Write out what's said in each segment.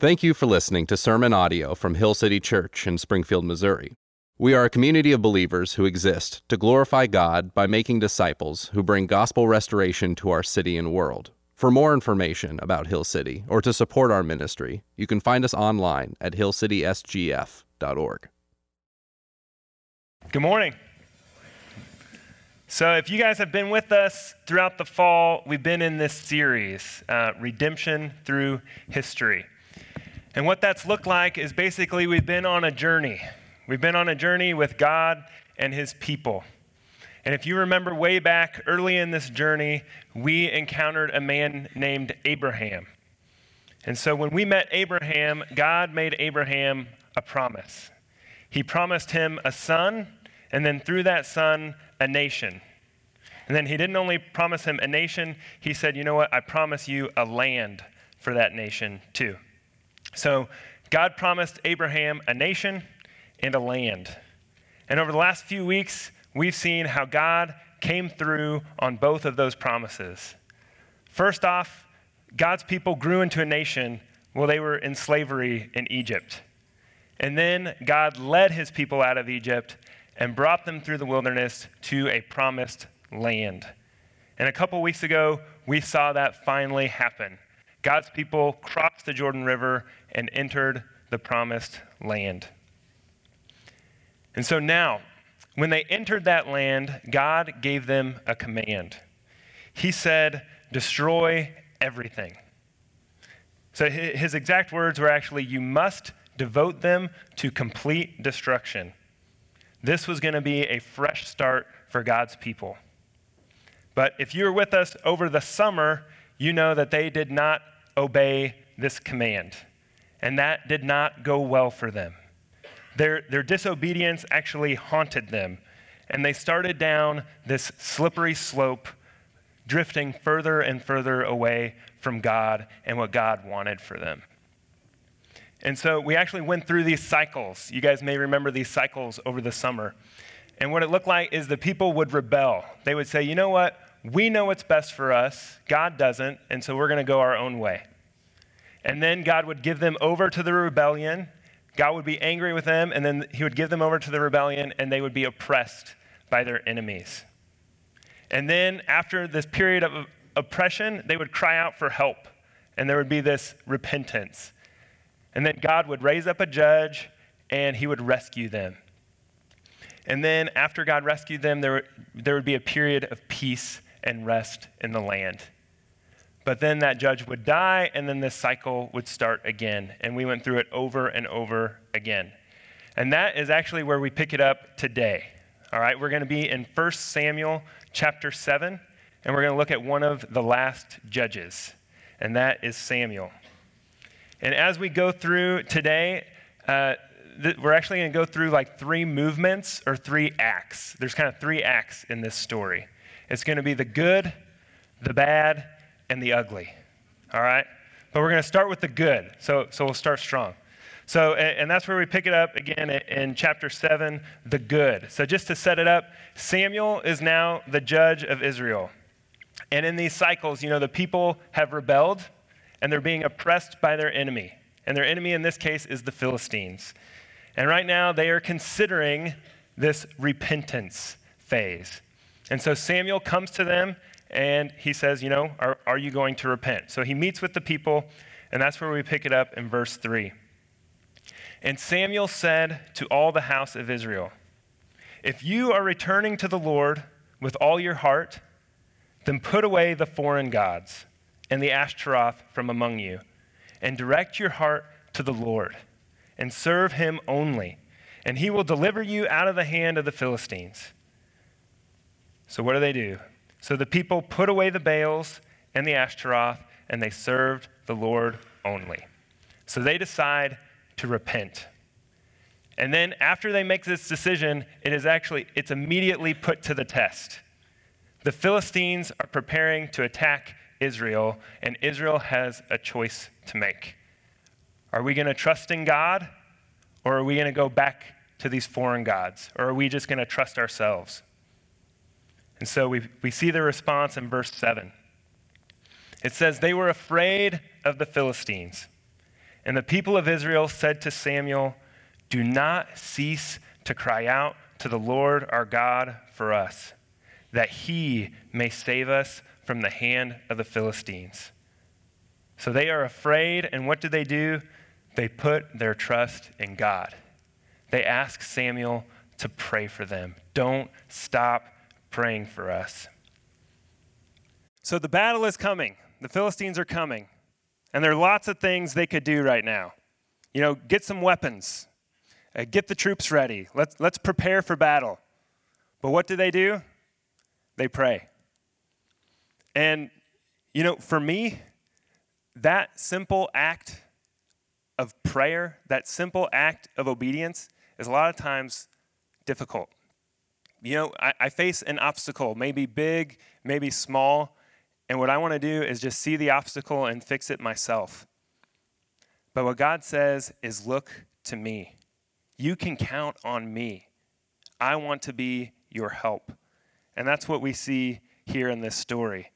Thank you for listening to sermon audio from Hill City Church in Springfield, Missouri. We are a community of believers who exist to glorify God by making disciples who bring gospel restoration to our city and world. For more information about Hill City or to support our ministry, you can find us online at hillcitysgf.org. Good morning. So, if you guys have been with us throughout the fall, we've been in this series, uh, Redemption Through History. And what that's looked like is basically we've been on a journey. We've been on a journey with God and His people. And if you remember way back early in this journey, we encountered a man named Abraham. And so when we met Abraham, God made Abraham a promise. He promised him a son, and then through that son, a nation. And then he didn't only promise him a nation, he said, You know what? I promise you a land for that nation too. So God promised Abraham a nation and a land. And over the last few weeks, we've seen how God came through on both of those promises. First off, God's people grew into a nation while they were in slavery in Egypt. And then God led his people out of Egypt and brought them through the wilderness to a promised land. And a couple weeks ago, we saw that finally happen. God's people crossed the Jordan River and entered the promised land. And so now, when they entered that land, God gave them a command. He said, Destroy everything. So his exact words were actually, You must devote them to complete destruction. This was going to be a fresh start for God's people. But if you were with us over the summer, you know that they did not obey this command. And that did not go well for them. Their, their disobedience actually haunted them. And they started down this slippery slope, drifting further and further away from God and what God wanted for them. And so we actually went through these cycles. You guys may remember these cycles over the summer. And what it looked like is the people would rebel. They would say, you know what? We know what's best for us. God doesn't. And so we're going to go our own way. And then God would give them over to the rebellion. God would be angry with them, and then he would give them over to the rebellion, and they would be oppressed by their enemies. And then, after this period of oppression, they would cry out for help, and there would be this repentance. And then God would raise up a judge, and he would rescue them. And then, after God rescued them, there, there would be a period of peace and rest in the land. But then that judge would die, and then this cycle would start again. And we went through it over and over again. And that is actually where we pick it up today. All right, we're going to be in 1 Samuel chapter 7, and we're going to look at one of the last judges, and that is Samuel. And as we go through today, uh, th- we're actually going to go through like three movements or three acts. There's kind of three acts in this story. It's going to be the good, the bad, and the ugly. All right? But we're going to start with the good. So, so we'll start strong. So, and, that's where we pick it up again in, in chapter 7, the good. So, just to set it up, Samuel is now the judge of Israel. And in these cycles, you know, the people have rebelled and they're being oppressed by their enemy. And their enemy in this case is the Philistines. And right now, they are considering this repentance phase. And so Samuel comes to them and he says, You know, are, are you going to repent? So he meets with the people, and that's where we pick it up in verse 3. And Samuel said to all the house of Israel, If you are returning to the Lord with all your heart, then put away the foreign gods and the Ashtaroth from among you, and direct your heart to the Lord, and serve him only, and he will deliver you out of the hand of the Philistines. So, what do they do? So the people put away the Baals and the Ashtaroth, and they served the Lord only. So they decide to repent. And then after they make this decision, it is actually it's immediately put to the test. The Philistines are preparing to attack Israel, and Israel has a choice to make. Are we going to trust in God, or are we going to go back to these foreign gods, or are we just going to trust ourselves? And so we, we see the response in verse 7. It says, They were afraid of the Philistines, And the people of Israel said to Samuel, Do not cease to cry out to the Lord our God for us, that he may save us from the hand of the Philistines. So they are afraid, and what do they do? They put their trust in God. They ask Samuel to pray for them. Don't stop praying for us. So the battle is coming. The Philistines are coming. And there are lots of things they could do right now. You know, get some weapons, uh, get the troops ready. Let's, let's prepare for battle. But what do they do? They pray. And, you know, for me, that simple act of prayer, that simple act of obedience, is a lot of times difficult. You know, I, I face an obstacle, maybe big, maybe small, and what I want to do is just see the obstacle and fix it myself. But what God says is look to me. You can count on me. I want to be your help. And that's what we see here in this story.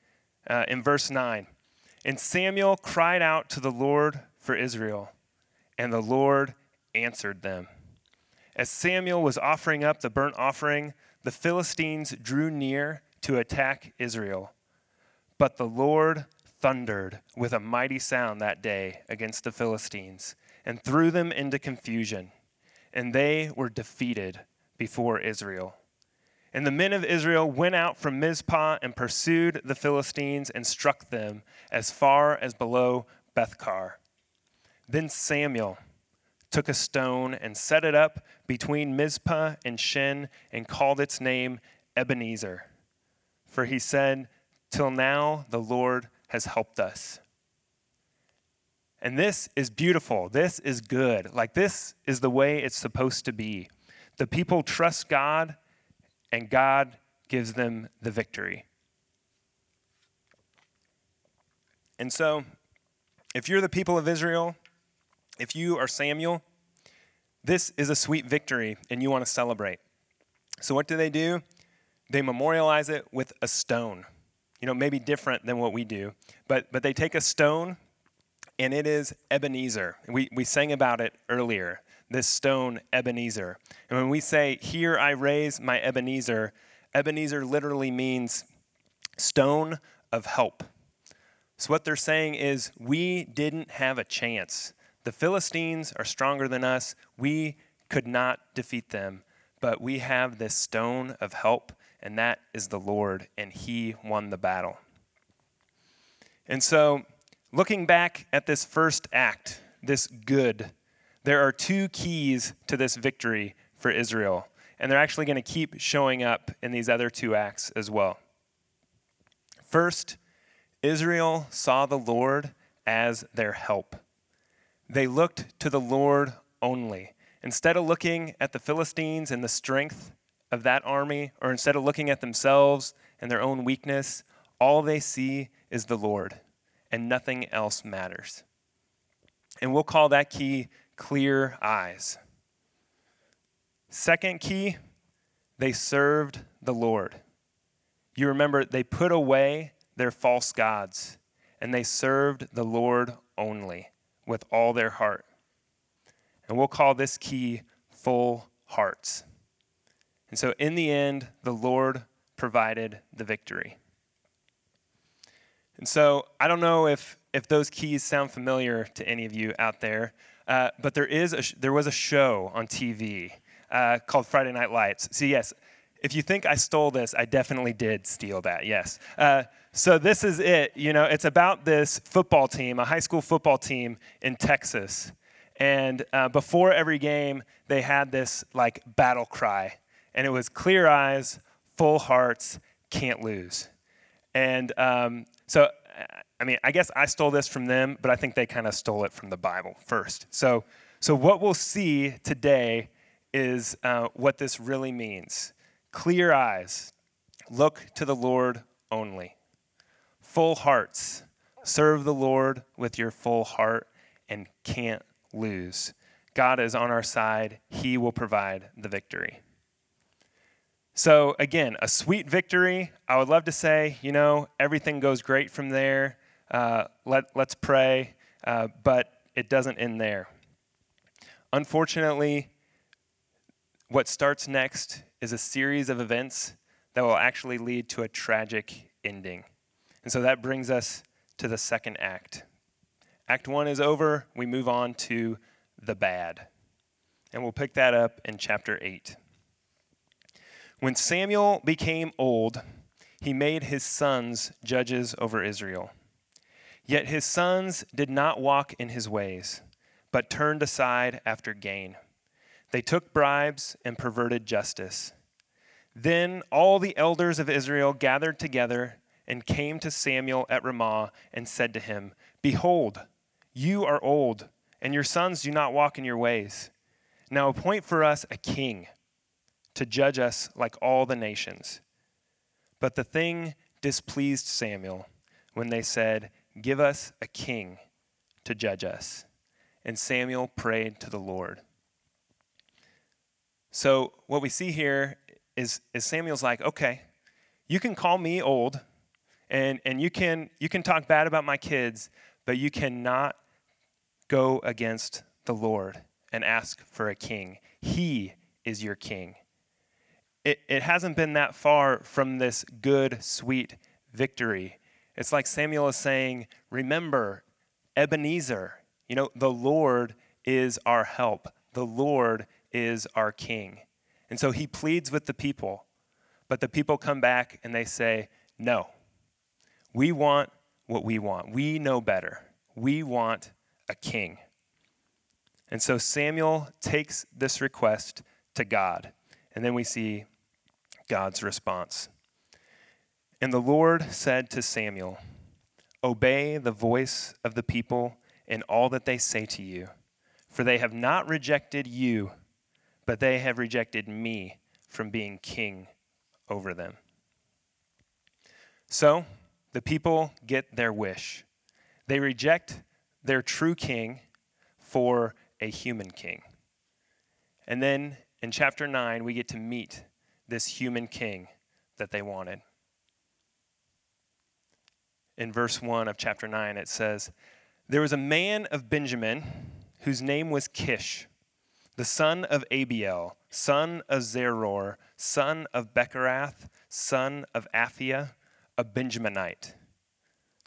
Uh, in verse 9, and Samuel cried out to the Lord for Israel, and the Lord answered them. As Samuel was offering up the burnt offering, the Philistines drew near to attack Israel. But the Lord thundered with a mighty sound that day against the Philistines and threw them into confusion, and they were defeated before Israel. And the men of Israel went out from Mizpah and pursued the Philistines and struck them as far as below Bethkar. Then Samuel took a stone and set it up between Mizpah and Shen and called its name Ebenezer. For he said, Till now the Lord has helped us. And this is beautiful. This is good. Like, this is the way it's supposed to be. The people trust God, and God gives them the victory. And so, if you're the people of Israel, if you are Samuel, this is a sweet victory and you want to celebrate. So, what do they do? They memorialize it with a stone. You know, maybe different than what we do, but, but they take a stone and it is Ebenezer. We, we sang about it earlier, this stone, Ebenezer. And when we say, Here I raise my Ebenezer, Ebenezer literally means stone of help. So, what they're saying is, we didn't have a chance. The Philistines are stronger than us. We could not defeat them, but we have this stone of help, and that is the Lord, and He won the battle. And so, looking back at this first act, this good, there are two keys to this victory for Israel, and they're actually going to keep showing up in these other two acts as well. First, Israel saw the Lord as their help. They looked to the Lord only. Instead of looking at the Philistines and the strength of that army, or instead of looking at themselves and their own weakness, all they see is the Lord, and nothing else matters. And we'll call that key clear eyes. Second key, they served the Lord. You remember, they put away their false gods and they served the Lord only with all their heart. And we'll call this key full hearts. And so, in the end, the Lord provided the victory. And so, I don't know if, if those keys sound familiar to any of you out there, uh, but there, is a, there was a show on TV uh, called Friday Night Lights. So, yes, if you think I stole this, I definitely did steal that, yes. Uh, so this is it. You know, it's about this football team, a high school football team in Texas. And uh, before every game, they had this like battle cry. And it was clear eyes, full hearts, can't lose. And um, so, I mean, I guess I stole this from them, but I think they kind of stole it from the Bible first. So, so what we'll see today is uh, what this really means clear eyes, look to the Lord only full hearts. Serve the Lord with your full heart and can't lose. God is on our side, He will provide the victory. So, again, a sweet victory. I would love to say, you know, everything goes great from there. Uh, let, let's pray. Uh, but it doesn't end there. Unfortunately, what starts next is a series of events that will actually lead to a tragic ending. And so that brings us to the second act. Act one is over. We move on to the bad. And we'll pick that up in chapter 8. When Samuel became old, he made his sons judges over Israel. Yet his sons did not walk in his ways, but turned aside after gain. They took bribes and perverted justice. Then all the elders of Israel gathered together and came to Samuel at Ramah and said to him, Behold, you are old, and your sons do not walk in your ways. Now appoint for us a king to judge us like all the nations. But the thing displeased Samuel when they said, Give us a king to judge us. And Samuel prayed to the Lord. So, what we see here is, is Samuel's like, Okay, you can call me old, and, and you, can, you can talk bad about my kids, but you cannot go against the Lord and ask for a king. He is your king. It, it hasn't been that far from this good, sweet victory. It's like Samuel is saying, Remember, Ebenezer, you know, the Lord is our help, the Lord is our king. And so he pleads with the people, but the people come back and they say, No, we want what we want. We know better. We want a king. And so Samuel takes this request to God. And then we see God's response. And the Lord said to Samuel, Obey the voice of the people in all that they say to you, for they have not rejected you, but they have rejected me from being king over them. So the people get their wish. They reject their true king for a human king. And then in chapter 9, we get to meet this human king that they wanted. In verse 1 of chapter 9, it says, There was a man of Benjamin whose name was Kish, the son of Abiel, son of Zeror, son of Bechorath, son of Aphiah, a Benjaminite.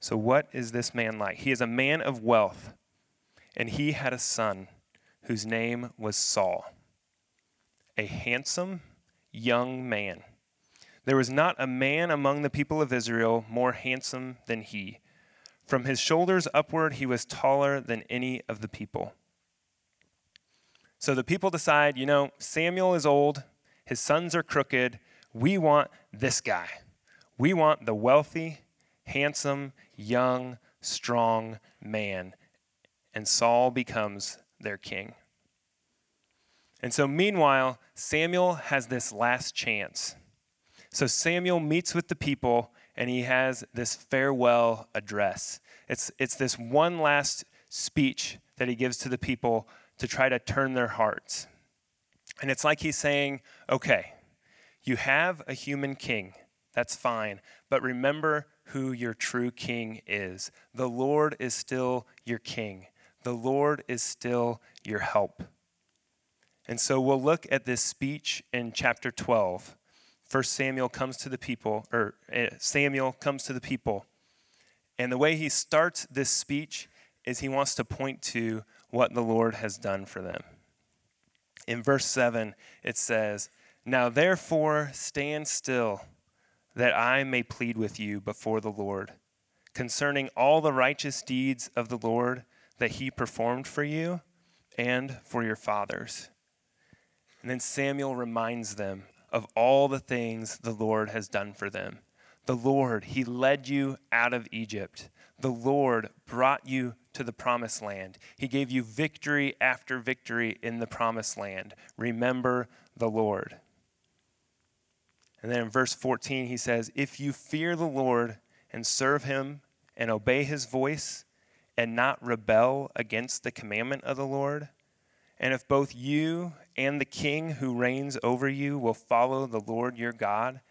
So, what is this man like? He is a man of wealth, and he had a son whose name was Saul, a handsome young man. There was not a man among the people of Israel more handsome than he. From his shoulders upward, he was taller than any of the people. So the people decide, you know, Samuel is old, his sons are crooked. We want this guy. We want the wealthy, handsome, young, strong man. And Saul becomes their king. And so, meanwhile, Samuel has this last chance. So, Samuel meets with the people and he has this farewell address. It's, it's this one last speech that he gives to the people to try to turn their hearts. And it's like he's saying, okay, you have a human king. That's fine. But remember who your true king is. The Lord is still your king, the Lord is still your help. And so we'll look at this speech in chapter 12. First Samuel comes to the people, or eh, Samuel comes to the people. And the way he starts this speech is he wants to point to what the Lord has done for them. In verse 7, it says, Now therefore stand still that I may plead with you before the Lord concerning all the righteous deeds of the Lord that he performed for you and for your fathers. And then Samuel reminds them of all the things the Lord has done for them. The Lord, he led you out of Egypt. The Lord brought you to the promised land. He gave you victory after victory in the promised land. Remember the Lord. And then in verse 14, he says, If you fear the Lord and serve him and obey his voice and not rebel against the commandment of the Lord, and if both you and the king who reigns over you will follow the Lord your God,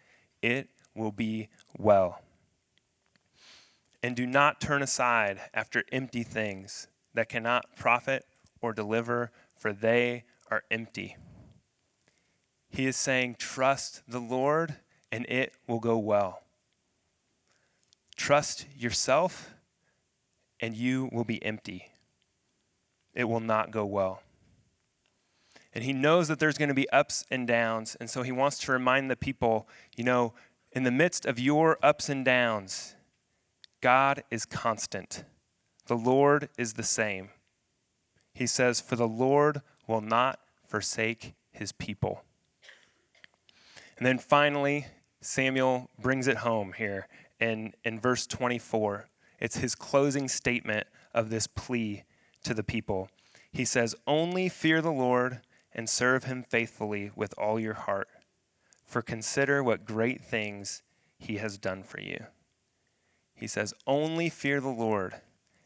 it will be well. And do not turn aside after empty things that cannot profit or deliver, for they are empty. He is saying, Trust the Lord, and it will go well. Trust yourself, and you will be empty. It will not go well. And he knows that there's going to be ups and downs. And so he wants to remind the people you know, in the midst of your ups and downs, God is constant. The Lord is the same. He says, For the Lord will not forsake his people. And then finally, Samuel brings it home here in, in verse 24. It's his closing statement of this plea to the people. He says, Only fear the Lord and serve him faithfully with all your heart, for consider what great things he has done for you. He says, Only fear the Lord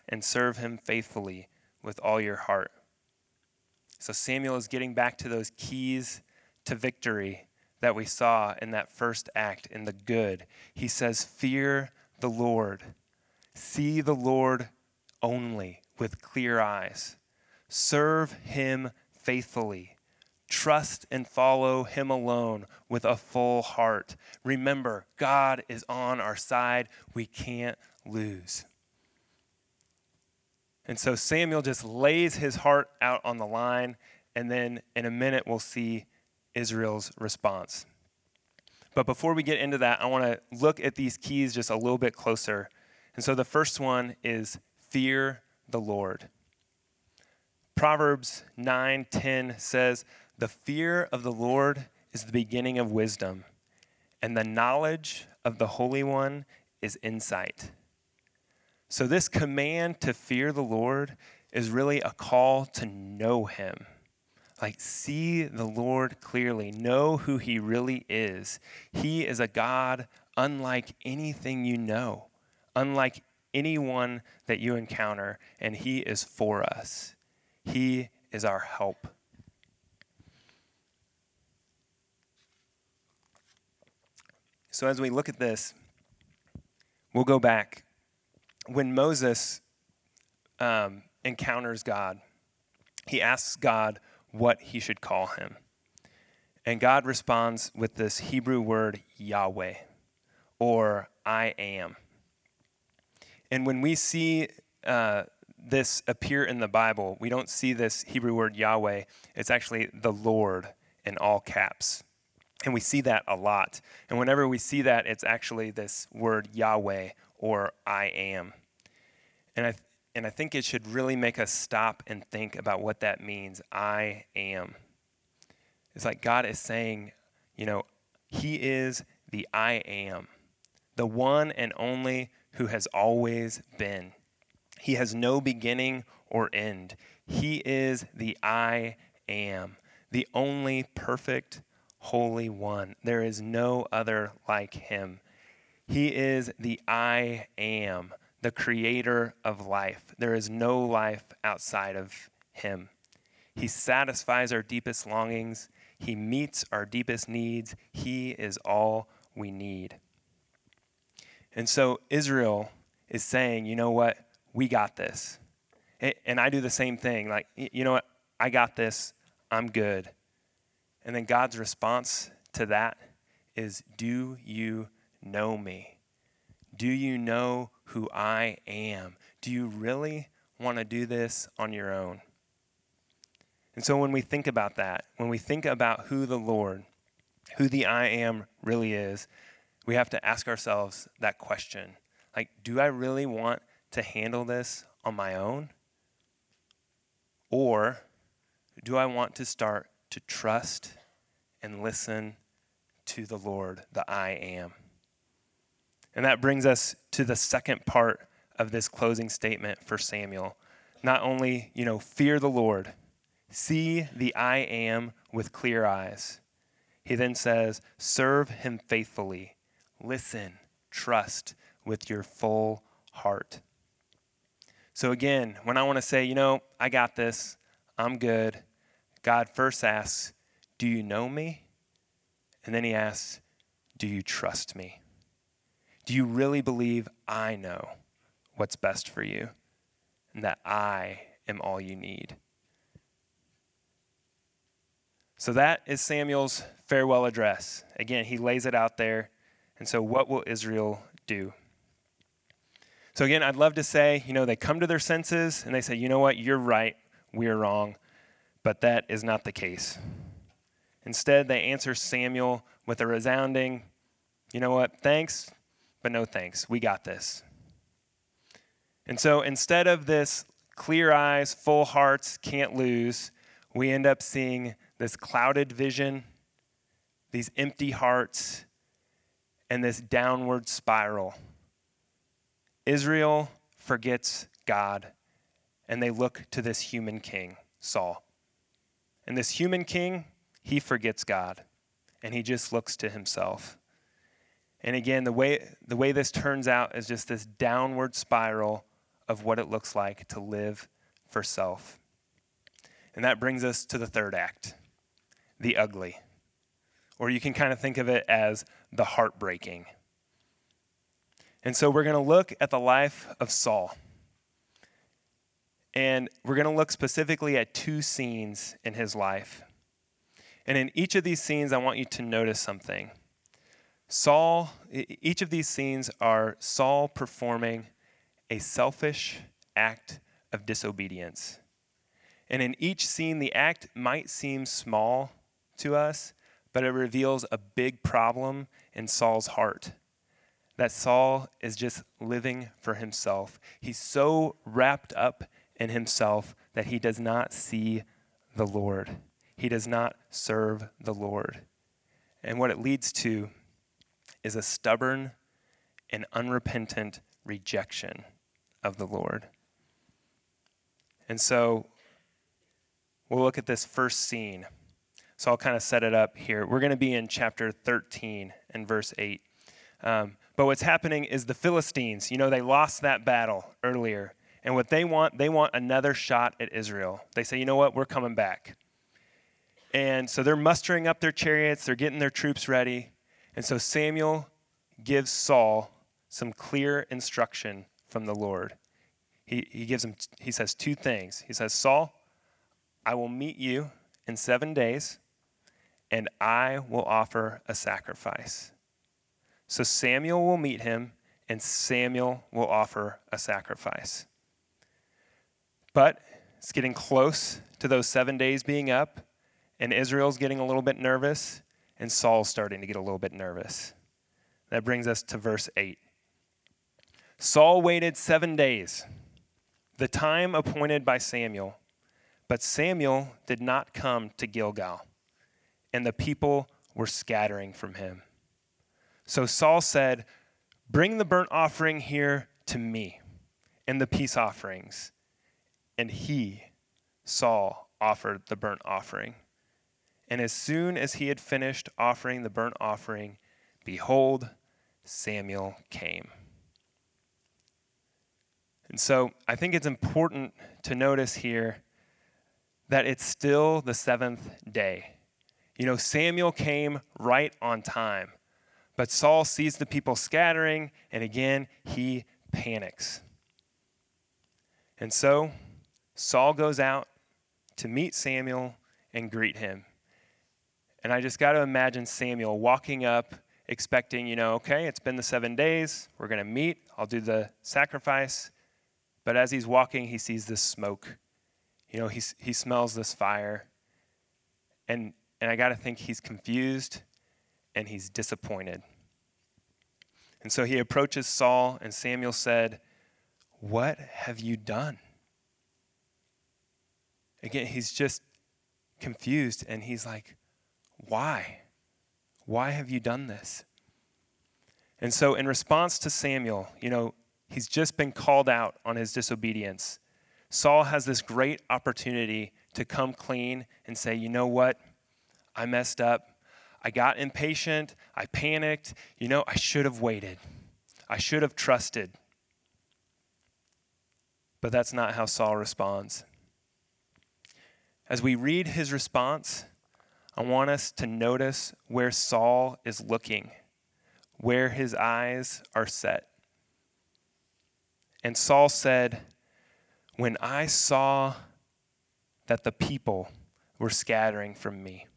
and serve him faithfully with all your heart. So Samuel is getting back to those keys to victory that we saw in that first act in the good. He says, Fear the Lord, see the Lord only with clear eyes, serve him faithfully. Trust and follow Him alone with a full heart. Remember, God is on our side. We can't lose. And so Samuel just lays his heart out on the line, and then in a minute we'll see Israel's response. But before we get into that, I want to look at these keys just a little bit closer. And so the first one is fear the Lord. Proverbs 9:10 says, "The fear of the Lord is the beginning of wisdom, and the knowledge of the Holy One is insight." So this command to fear the Lord is really a call to know him. Like, see the Lord clearly, know who He really is. He is a God unlike anything you know, unlike anyone that you encounter, and He is for us. He is our help. So, as we look at this, we'll go back. When Moses um, encounters God, he asks God, what he should call him. And God responds with this Hebrew word Yahweh, or I am. And when we see uh, this appear in the Bible, we don't see this Hebrew word Yahweh. It's actually the Lord in all caps. And we see that a lot. And whenever we see that, it's actually this word Yahweh or I am. And I, and I think it should really make us stop and think about what that means. I am. It's like God is saying, you know, He is the I am, the one and only who has always been. He has no beginning or end. He is the I am, the only perfect, holy one. There is no other like Him. He is the I am the creator of life. There is no life outside of him. He satisfies our deepest longings, he meets our deepest needs. He is all we need. And so Israel is saying, you know what? We got this. And I do the same thing. Like, you know what? I got this. I'm good. And then God's response to that is, Do you know me? Do you know who I am. Do you really want to do this on your own? And so when we think about that, when we think about who the Lord, who the I am really is, we have to ask ourselves that question. Like, do I really want to handle this on my own? Or do I want to start to trust and listen to the Lord, the I am? And that brings us to the second part of this closing statement for Samuel. Not only, you know, fear the Lord, see the I am with clear eyes. He then says, serve him faithfully, listen, trust with your full heart. So again, when I want to say, you know, I got this, I'm good, God first asks, Do you know me? And then he asks, Do you trust me? Do you really believe I know what's best for you and that I am all you need. So that is Samuel's farewell address. Again, he lays it out there. And so, what will Israel do? So, again, I'd love to say, you know, they come to their senses and they say, you know what, you're right, we're wrong. But that is not the case. Instead, they answer Samuel with a resounding, you know what, thanks, but no thanks. We got this. And so instead of this clear eyes, full hearts, can't lose, we end up seeing this clouded vision, these empty hearts, and this downward spiral. Israel forgets God, and they look to this human king, Saul. And this human king, he forgets God, and he just looks to himself. And again, the way, the way this turns out is just this downward spiral of what it looks like to live for self. And that brings us to the third act the ugly. Or you can kind of think of it as the heartbreaking. And so we're going to look at the life of Saul. And we're going to look specifically at two scenes in his life. And in each of these scenes, I want you to notice something. Saul, each of these scenes are Saul performing a selfish act of disobedience. And in each scene, the act might seem small to us, but it reveals a big problem in Saul's heart. That Saul is just living for himself. He's so wrapped up in himself that he does not see the Lord. He does not serve the Lord. And what it leads to is a stubborn and unrepentant rejection of the Lord. And so we'll look at this first scene. So I'll kind of set it up here. We're going to be in chapter 13 and verse 8. Um, but what's happening is the Philistines, you know, they lost that battle earlier. And what they want, they want another shot at Israel. They say, you know what, we're coming back. And so they're mustering up their chariots, they're getting their troops ready. And so Samuel gives Saul some clear instruction from the Lord. He, he gives him, he says two things. He says, Saul, I will meet you in seven days, and I will offer a sacrifice. So Samuel will meet him, and Samuel will offer a sacrifice. But it's getting close to those seven days being up, and Israel's getting a little bit nervous, and Saul's starting to get a little bit nervous. That brings us to verse 8. Saul waited seven days, the time appointed by Samuel, but Samuel did not come to Gilgal, and the people were scattering from him. So Saul said, Bring the burnt offering here to me, and the peace offerings. And he, Saul, offered the burnt offering. And as soon as he had finished offering the burnt offering, behold, Samuel came. And so I think it's important to notice here that it's still the seventh day. You know, Samuel came right on time, but Saul sees the people scattering, and again, he panics. And so Saul goes out to meet Samuel and greet him. And I just got to imagine Samuel walking up, expecting, you know, okay, it's been the seven days. We're going to meet. I'll do the sacrifice. But as he's walking, he sees this smoke. You know, he, he smells this fire. And, and I got to think he's confused and he's disappointed. And so he approaches Saul, and Samuel said, What have you done? Again, he's just confused and he's like, why? Why have you done this? And so, in response to Samuel, you know, he's just been called out on his disobedience. Saul has this great opportunity to come clean and say, you know what? I messed up. I got impatient. I panicked. You know, I should have waited. I should have trusted. But that's not how Saul responds. As we read his response, I want us to notice where Saul is looking, where his eyes are set. And Saul said, when I saw that the people were scattering from me,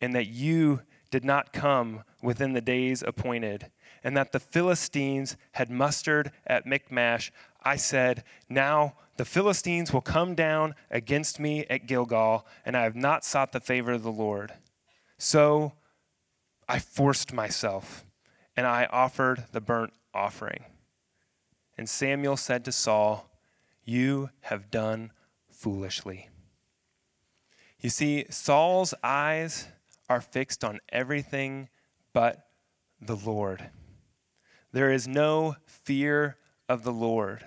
and that you did not come within the days appointed, and that the Philistines had mustered at Michmash, I said, Now the Philistines will come down against me at Gilgal, and I have not sought the favor of the Lord. So I forced myself, and I offered the burnt offering. And Samuel said to Saul, You have done foolishly. You see, Saul's eyes are fixed on everything but the Lord. There is no fear of the Lord,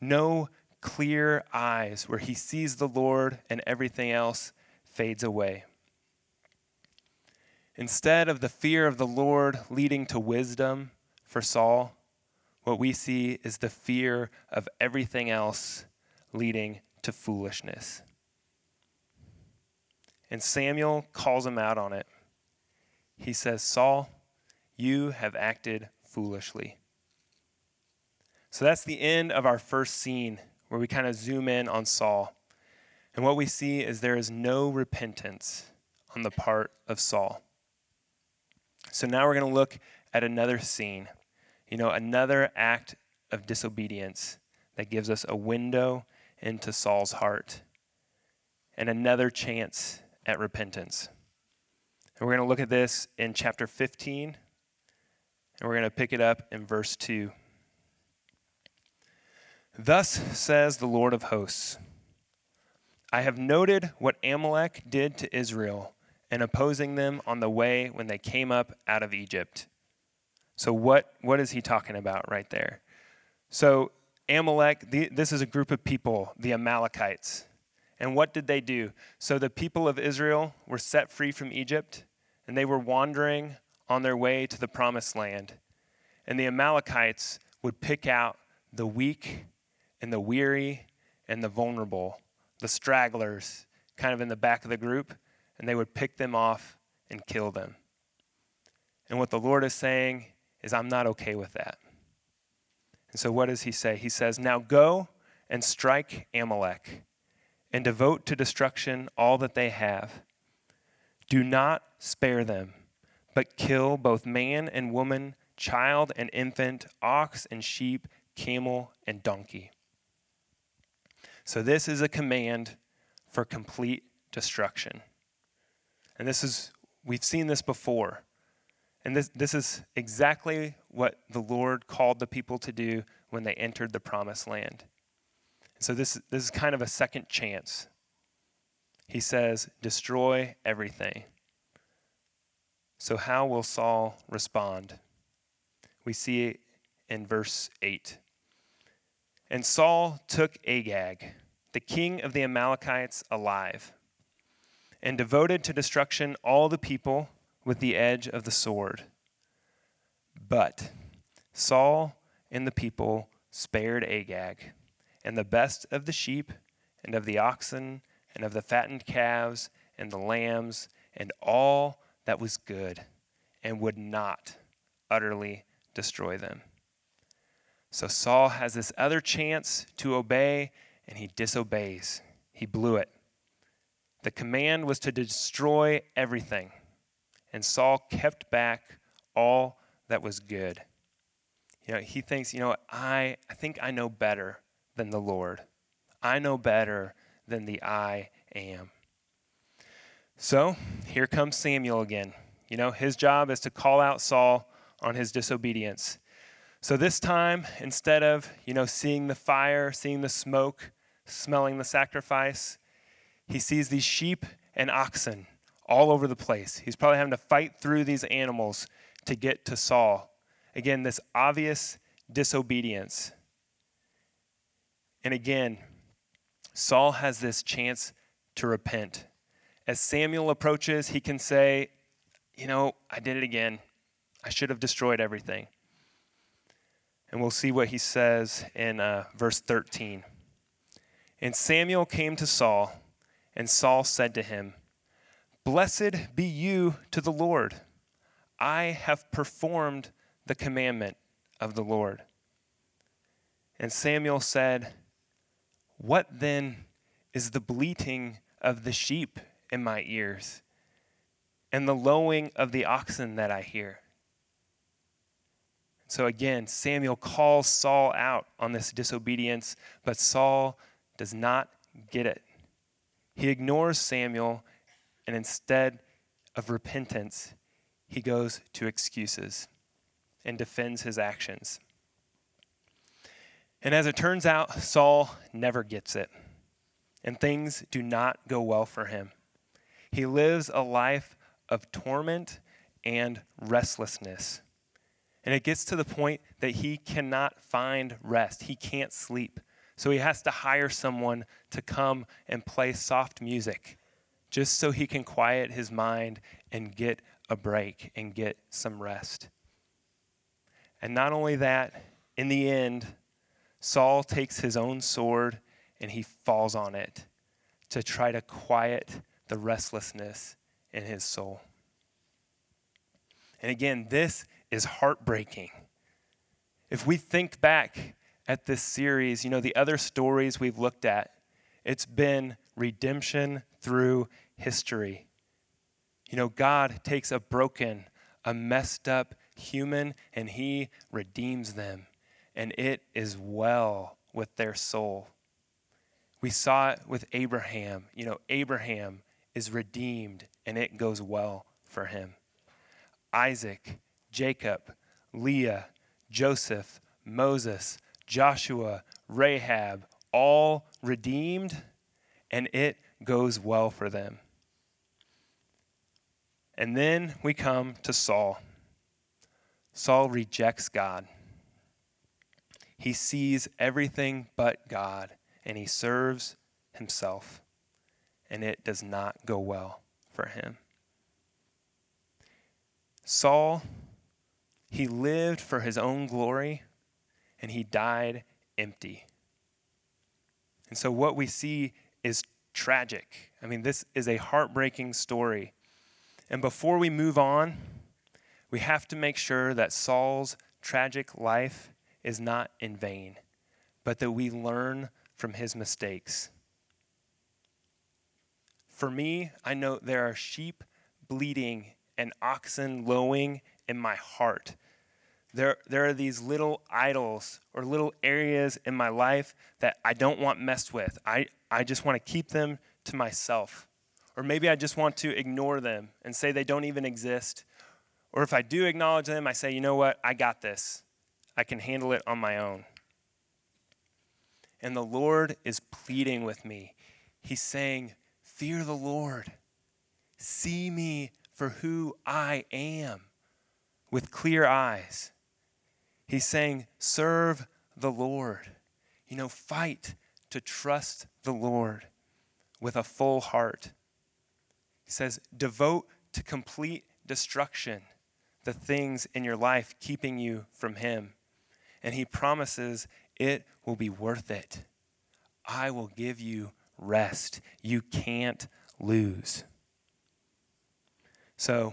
no clear eyes where he sees the Lord and everything else fades away. Instead of the fear of the Lord leading to wisdom for Saul, what we see is the fear of everything else leading to foolishness. And Samuel calls him out on it. He says, Saul, you have acted foolishly. So that's the end of our first scene where we kind of zoom in on Saul. And what we see is there is no repentance on the part of Saul. So now we're going to look at another scene, you know, another act of disobedience that gives us a window into Saul's heart and another chance at repentance. And we're going to look at this in chapter 15, and we're going to pick it up in verse 2. Thus says the Lord of hosts I have noted what Amalek did to Israel in opposing them on the way when they came up out of Egypt. So, what, what is he talking about right there? So, Amalek, the, this is a group of people, the Amalekites. And what did they do? So, the people of Israel were set free from Egypt, and they were wandering on their way to the promised land. And the Amalekites would pick out the weak and the weary and the vulnerable, the stragglers, kind of in the back of the group, and they would pick them off and kill them. And what the Lord is saying is, I'm not okay with that. And so, what does he say? He says, Now go and strike Amalek and devote to destruction all that they have. Do not spare them, but kill both man and woman, child and infant, ox and sheep, camel and donkey. So, this is a command for complete destruction. And this is, we've seen this before. And this, this is exactly what the Lord called the people to do when they entered the promised land. So this, this is kind of a second chance. He says, destroy everything. So, how will Saul respond? We see it in verse 8. And Saul took Agag, the king of the Amalekites, alive and devoted to destruction all the people with the edge of the sword. But Saul and the people spared Agag, and the best of the sheep, and of the oxen, and of the fattened calves, and the lambs, and all that was good, and would not utterly destroy them. So Saul has this other chance to obey, and he disobeys. He blew it. The command was to destroy everything, and Saul kept back all that was good. You know, he thinks, you know, I, I think I know better than the Lord. I know better than the I am. So here comes Samuel again. You know, his job is to call out Saul on his disobedience. So this time, instead of, you know, seeing the fire, seeing the smoke, smelling the sacrifice, he sees these sheep and oxen all over the place. He's probably having to fight through these animals to get to Saul. Again, this obvious disobedience. And again, Saul has this chance to repent. As Samuel approaches, he can say, You know, I did it again. I should have destroyed everything. And we'll see what he says in uh, verse 13. And Samuel came to Saul and Saul said to him, Blessed be you to the Lord. I have performed the commandment of the Lord. And Samuel said, What then is the bleating of the sheep in my ears and the lowing of the oxen that I hear? So again, Samuel calls Saul out on this disobedience, but Saul does not get it. He ignores Samuel, and instead of repentance, he goes to excuses and defends his actions. And as it turns out, Saul never gets it, and things do not go well for him. He lives a life of torment and restlessness. And it gets to the point that he cannot find rest. He can't sleep. So he has to hire someone to come and play soft music just so he can quiet his mind and get a break and get some rest. And not only that, in the end, Saul takes his own sword and he falls on it to try to quiet the restlessness in his soul. And again, this is heartbreaking. If we think back at this series, you know, the other stories we've looked at, it's been redemption through history. You know, God takes a broken, a messed up human and he redeems them, and it is well with their soul. We saw it with Abraham. You know, Abraham is redeemed and it goes well for him. Isaac Jacob, Leah, Joseph, Moses, Joshua, Rahab, all redeemed, and it goes well for them. And then we come to Saul. Saul rejects God. He sees everything but God, and he serves himself, and it does not go well for him. Saul he lived for his own glory and he died empty. And so what we see is tragic. I mean, this is a heartbreaking story. And before we move on, we have to make sure that Saul's tragic life is not in vain, but that we learn from his mistakes. For me, I know there are sheep bleating and oxen lowing in my heart there, there are these little idols or little areas in my life that I don't want messed with. I, I just want to keep them to myself. Or maybe I just want to ignore them and say they don't even exist. Or if I do acknowledge them, I say, you know what? I got this. I can handle it on my own. And the Lord is pleading with me. He's saying, Fear the Lord. See me for who I am with clear eyes. He's saying, serve the Lord. You know, fight to trust the Lord with a full heart. He says, devote to complete destruction the things in your life keeping you from Him. And He promises it will be worth it. I will give you rest. You can't lose. So,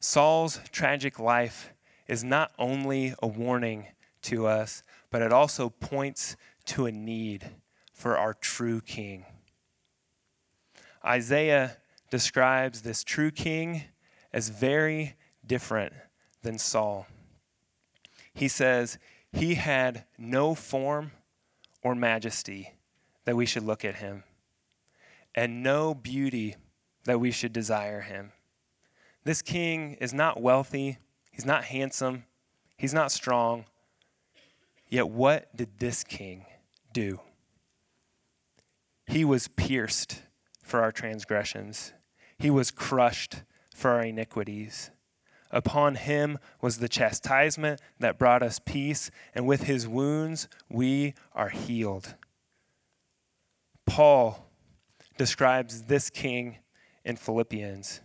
Saul's tragic life is not only a warning to us, but it also points to a need for our true king. Isaiah describes this true king as very different than Saul. He says, He had no form or majesty that we should look at him, and no beauty that we should desire him. This king is not wealthy He's not handsome. He's not strong. Yet, what did this king do? He was pierced for our transgressions, he was crushed for our iniquities. Upon him was the chastisement that brought us peace, and with his wounds we are healed. Paul describes this king in Philippians,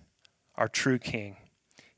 our true king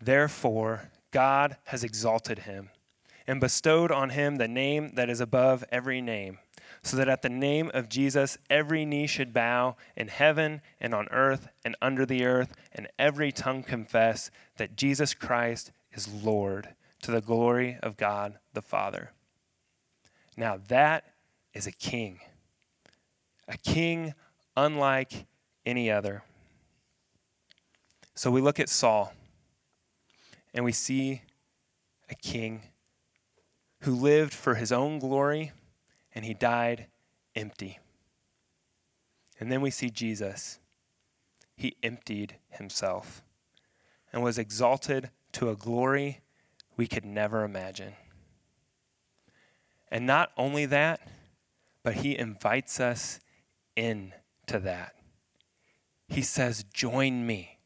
Therefore, God has exalted him and bestowed on him the name that is above every name, so that at the name of Jesus every knee should bow in heaven and on earth and under the earth, and every tongue confess that Jesus Christ is Lord to the glory of God the Father. Now that is a king, a king unlike any other. So we look at Saul and we see a king who lived for his own glory and he died empty. And then we see Jesus. He emptied himself and was exalted to a glory we could never imagine. And not only that, but he invites us in to that. He says, Join me.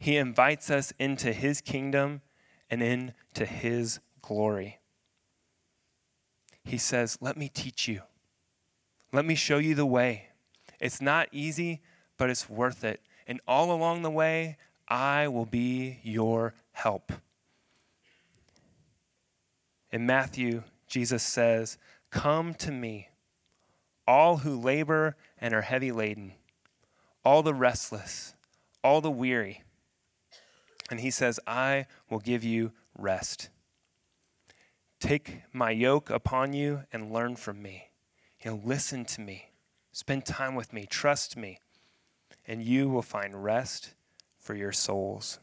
He invites us into his kingdom and into his glory. He says, Let me teach you. Let me show you the way. It's not easy, but it's worth it. And all along the way, I will be your help. In Matthew, Jesus says, Come to me, all who labor and are heavy laden, all the restless, all the weary. And he says, I will give you rest. Take my yoke upon you and learn from me. You know, listen to me. Spend time with me. Trust me. And you will find rest for your souls.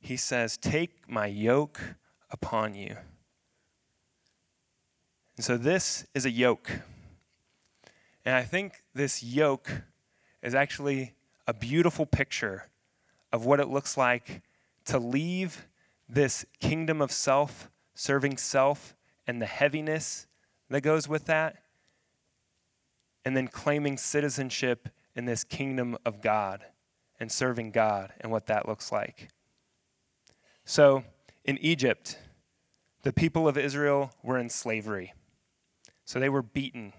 he says, Take my yoke upon you. And so this is a yoke. And I think this yoke is actually a beautiful picture of what it looks like to leave this kingdom of self, serving self, and the heaviness that goes with that, and then claiming citizenship in this kingdom of God and serving God and what that looks like. So, in Egypt, the people of Israel were in slavery. So they were beaten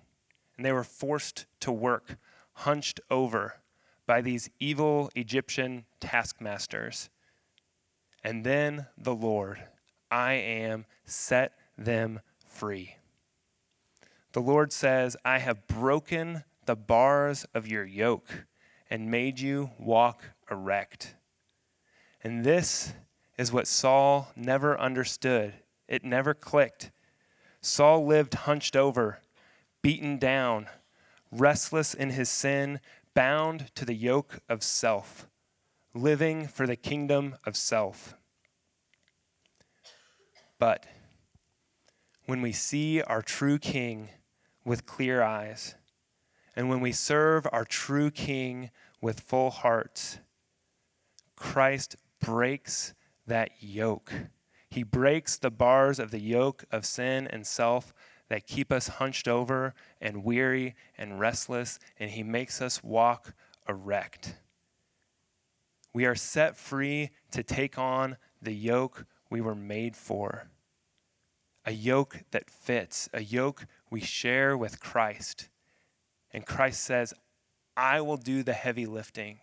and they were forced to work, hunched over by these evil Egyptian taskmasters. And then the Lord, I am, set them free. The Lord says, I have broken the bars of your yoke and made you walk erect. And this is what Saul never understood. It never clicked. Saul lived hunched over, beaten down, restless in his sin, bound to the yoke of self, living for the kingdom of self. But when we see our true king with clear eyes, and when we serve our true king with full hearts, Christ breaks that yoke. He breaks the bars of the yoke of sin and self that keep us hunched over and weary and restless, and He makes us walk erect. We are set free to take on the yoke we were made for. A yoke that fits, a yoke we share with Christ. And Christ says, I will do the heavy lifting.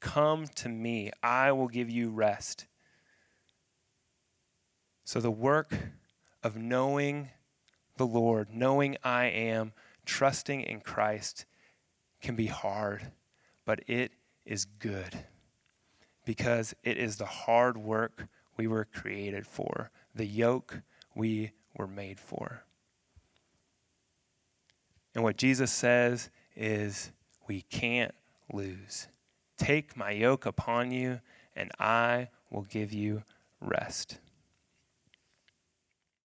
Come to me, I will give you rest. So, the work of knowing the Lord, knowing I am, trusting in Christ can be hard, but it is good because it is the hard work we were created for, the yoke we were made for. And what Jesus says is, we can't lose. Take my yoke upon you, and I will give you rest.